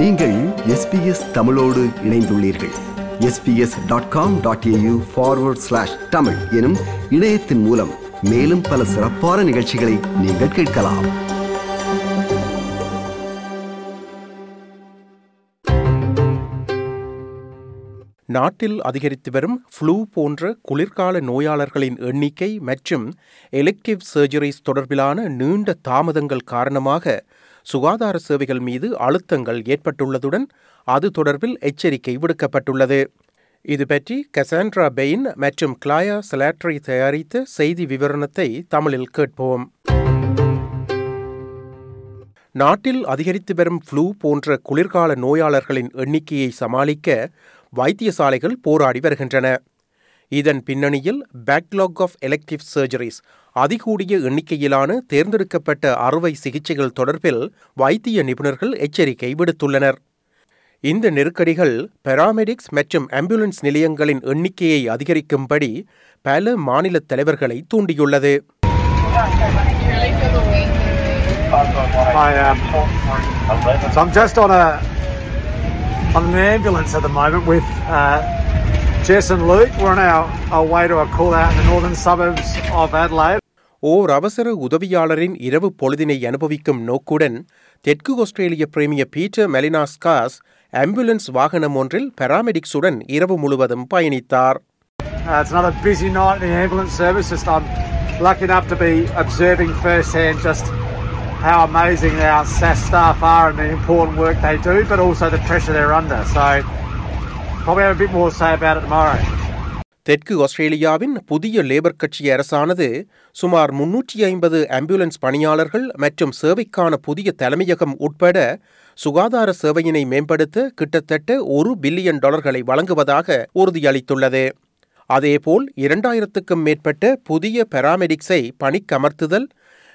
நீங்கள் எஸ்பிஎஸ் தமிழோடு இணைந்துள்ளீர்கள். SBS dot com dot AU forward slash Tamil எனும் இணையத்தின் மூலம் மேலும் பல சிறப்பான நிகழ்ச்சிகளை நீங்கள் கேட்கலாம். நாட்டில் அதிகரித்து வரும் ஃப்ளூ போன்ற குளிர்கால நோயாளர்களின் எண்ணிக்கை மற்றும் எலெக்டிவ் சர்ஜரிஸ் தொடர்பிலான நீண்ட தாமதங்கள் காரணமாக சுகாதார சேவைகள் மீது அழுத்தங்கள் ஏற்பட்டுள்ளதுடன் அது தொடர்பில் எச்சரிக்கை விடுக்கப்பட்டுள்ளது. இது பற்றி கசாண்ட்ரா பெயின் மற்றும் கிளாயா சலாட்ரி தயாரித்த செய்தி விவரணத்தை தமிழில் கேட்போம். நாட்டில் அதிகரித்து வரும் ஃப்ளூ போன்ற குளிர்கால நோயாளர்களின் எண்ணிக்கையை சமாளிக்க வைத்தியசாலைகள் போராடி வருகின்றன. இதன் பின்னணியில் பேக்லாக் ஆஃப் எலெக்டிவ் சர்ஜரிஸ் அதிகூடிய எண்ணிக்கையிலான தேர்ந்தெடுக்கப்பட்ட அறுவை சிகிச்சைகள் தொடர்பில் வைத்திய நிபுணர்கள் எச்சரிக்கை விடுத்துள்ளனர். இந்த நெருக்கடிகள் பெராமெடிக்ஸ் மற்றும் ஆம்புலன்ஸ் நிலையங்களின் எண்ணிக்கையை அதிகரிக்கும்படி பல மாநில தலைவர்களை தூண்டியுள்ளது. Um, so I'm just on a on an ambulance at the moment with uh, Jess and Luke. We're on our, our way to a call out in the northern suburbs of Adelaide. ஓர் அவசர உதவியாளரின் இரவு பொழுதினை அனுபவிக்கும் நோக்குடன் தெற்கு Australia premier Peter Malinauskas ambulance வாகனம் ஒன்றில் பாராமெடிக்ஸுடன் இரவு முழுவதும் பயணித்தார் Uh, it's another busy night in the ambulance service. Just I'm lucky enough to be observing firsthand just how amazing our SAS staff are and the important work they do, but also the pressure they're under. So probably have a bit more to say about it tomorrow. தெற்கு ஆஸ்திரேலியாவின் புதிய labour கட்சி அரசானது சுமார் முன்னூற்றி ஐம்பது ambulance பணியாளர்கள் மற்றும் சேவைக்கான புதிய தலைமையகம் உட்பட சுகாதார சேவையினை மேம்படுத்த கிட்டத்தட்ட ஒரு பில்லியன் டாலர்களை வழங்குவதாக உறுதியளித்துள்ளது அதேபோல் இரண்டாயிரத்துக்கும் மேற்பட்ட புதிய பராமெடிக்ஸை பணிக்கமர்த்துதல்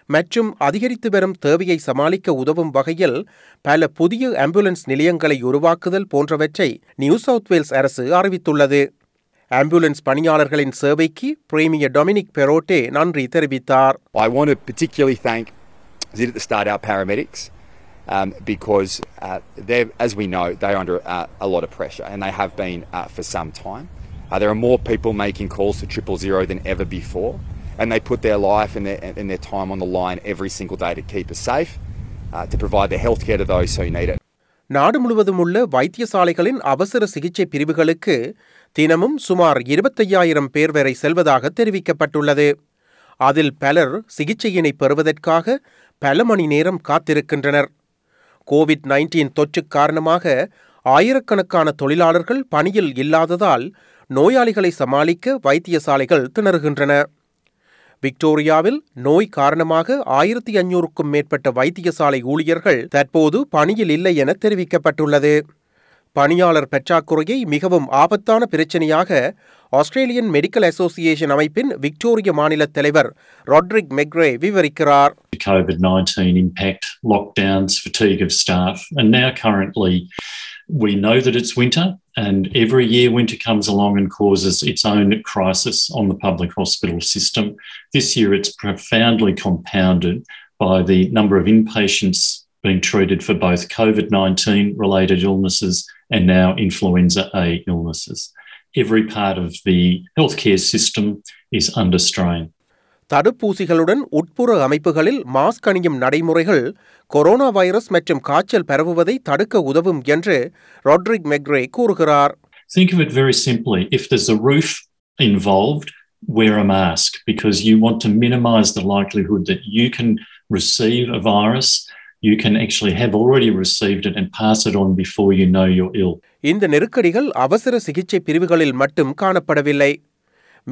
மற்றும் அதிகரித்து வரும் தேவையை சமாளிக்க உதவும் வகையில் பல புதிய ஆம்புலன்ஸ் நிலையங்களை உருவாக்குதல் போன்றவற்றை நியூ சவுத் வேல்ஸ் அரசு அறிவித்துள்ளது ஆம்புலன்ஸ் பணியாளர்களின் சேவைக்கு பிரேமியர் டொமினிக் பெரோட்டே நன்றி தெரிவித்தார் I want to particularly thank Zit at the Start Out paramedics um, because uh, they're, as we know, they're under uh, a lot of pressure and they have been uh, for some time. Uh, there are more people making calls to triple zero than ever before, and they put their life and their, and their time on the line every single day to keep us safe, uh, to provide the healthcare to those who need it. நாடு முழுவதும் உள்ள வைத்தியசாலைகளின் அவசர சிகிச்சை பிரிவுகளுக்கு தினமும் சுமார் இருபத்தையாயிரம் பேர் வரை செல்வதாக தெரிவிக்கப்பட்டுள்ளது. அதில் பலர் சிகிச்சையினை பெறுவதற்காக பல மணி நேரம் காத்திருக்கின்றனர். கோவிட் நைன்டீன் தொற்று காரணமாக ஆயிரக்கணக்கான தொழிலாளர்கள் பணியில் இல்லாததால் நோயாளிகளை சமாளிக்க வைத்தியசாலைகள் திணறுகின்றன. விக்டோரியாவில் நோய் காரணமாக ஆயிரத்தி ஐநூறுக்கும் மேற்பட்ட வைத்தியசாலை ஊழியர்கள் தற்போது பணியில் இல்லை என தெரிவிக்கப்பட்டுள்ளது. பணியாளர் பற்றாக்குறையை மிகவும் ஆபத்தான பிரச்சினையாக ஆஸ்திரேலியன் மெடிக்கல் அசோசியேஷன் அமைப்பின் விக்டோரிய மாநில தலைவர் ராட்ரிக் மெக்ரே விவரிக்கிறார். COVID 19 impact, lockdowns, fatigue of staff, and now currently we know that it's winter, and every year winter comes along and causes its own crisis on the public hospital system. This year it's profoundly compounded by the number of inpatients being treated for both COVID 19 related illnesses and now influenza A illnesses. Every part of the healthcare system is under strain. தடுப்பூசிகளுடன் உட்புற அமைப்புகளில் mask அணியும் நடைமுறைகள் corona virus மற்றும் காய்ச்சல் பரவுவதை தடுக்க உதவும் என்று ராட்ரிக் மெக்ரே கூறுகிறார் Think of it very simply. If there's a roof involved, wear a mask because you want to minimize the likelihood that you can receive a virus. You can actually have already received it and pass it on before you know you're ill. இந்த நெருக்கடிகள் அவசர சிகிச்சை பிரிவுகளில் மட்டும் காணப்படவில்லை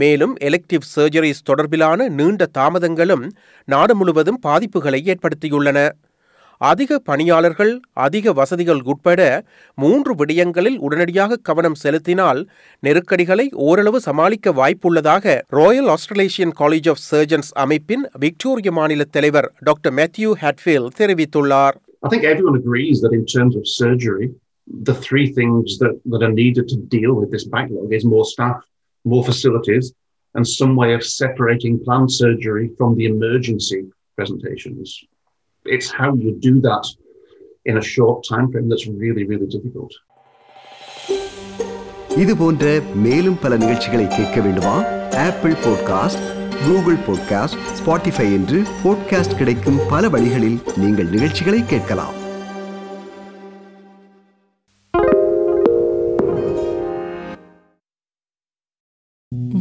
மேலும் elective surgeries தொடர்பிலான நீண்ட தாமதங்களும் நாடு முழுவதும் பாதிப்புகளை ஏற்படுத்தியுள்ளன. அதிக பணியாளர்கள் அதிக வசதிகள் உட்பட மூன்று விடயங்களில் உடனடியாக கவனம் செலுத்தினால் நெருக்கடிகளை ஓரளவு சமாளிக்க வாய்ப்புள்ளதாக Royal Australasian College of Surgeons அமைப்பின் விக்டோரிய மாநில தலைவர் டாக்டர் மேத்யூ ஹேட்ஃபீல் தெரிவித்துள்ளார். I think everyone agrees that in terms of surgery, the three things that, that are needed to deal with this backlog is more staff, more facilities, and some way of separating planned surgery from the emergency presentations. It's how you do that in a short time frame that's really, really difficult. இது போன்ற மேலும் பல நிகழ்ச்சிகளை கேட்க வேண்டுமா Apple podcast Google podcast Spotify என்று podcast கிடைக்கும் பல வழிகளில் நீங்கள் நிகழ்ச்சிகளை கேட்கலாம்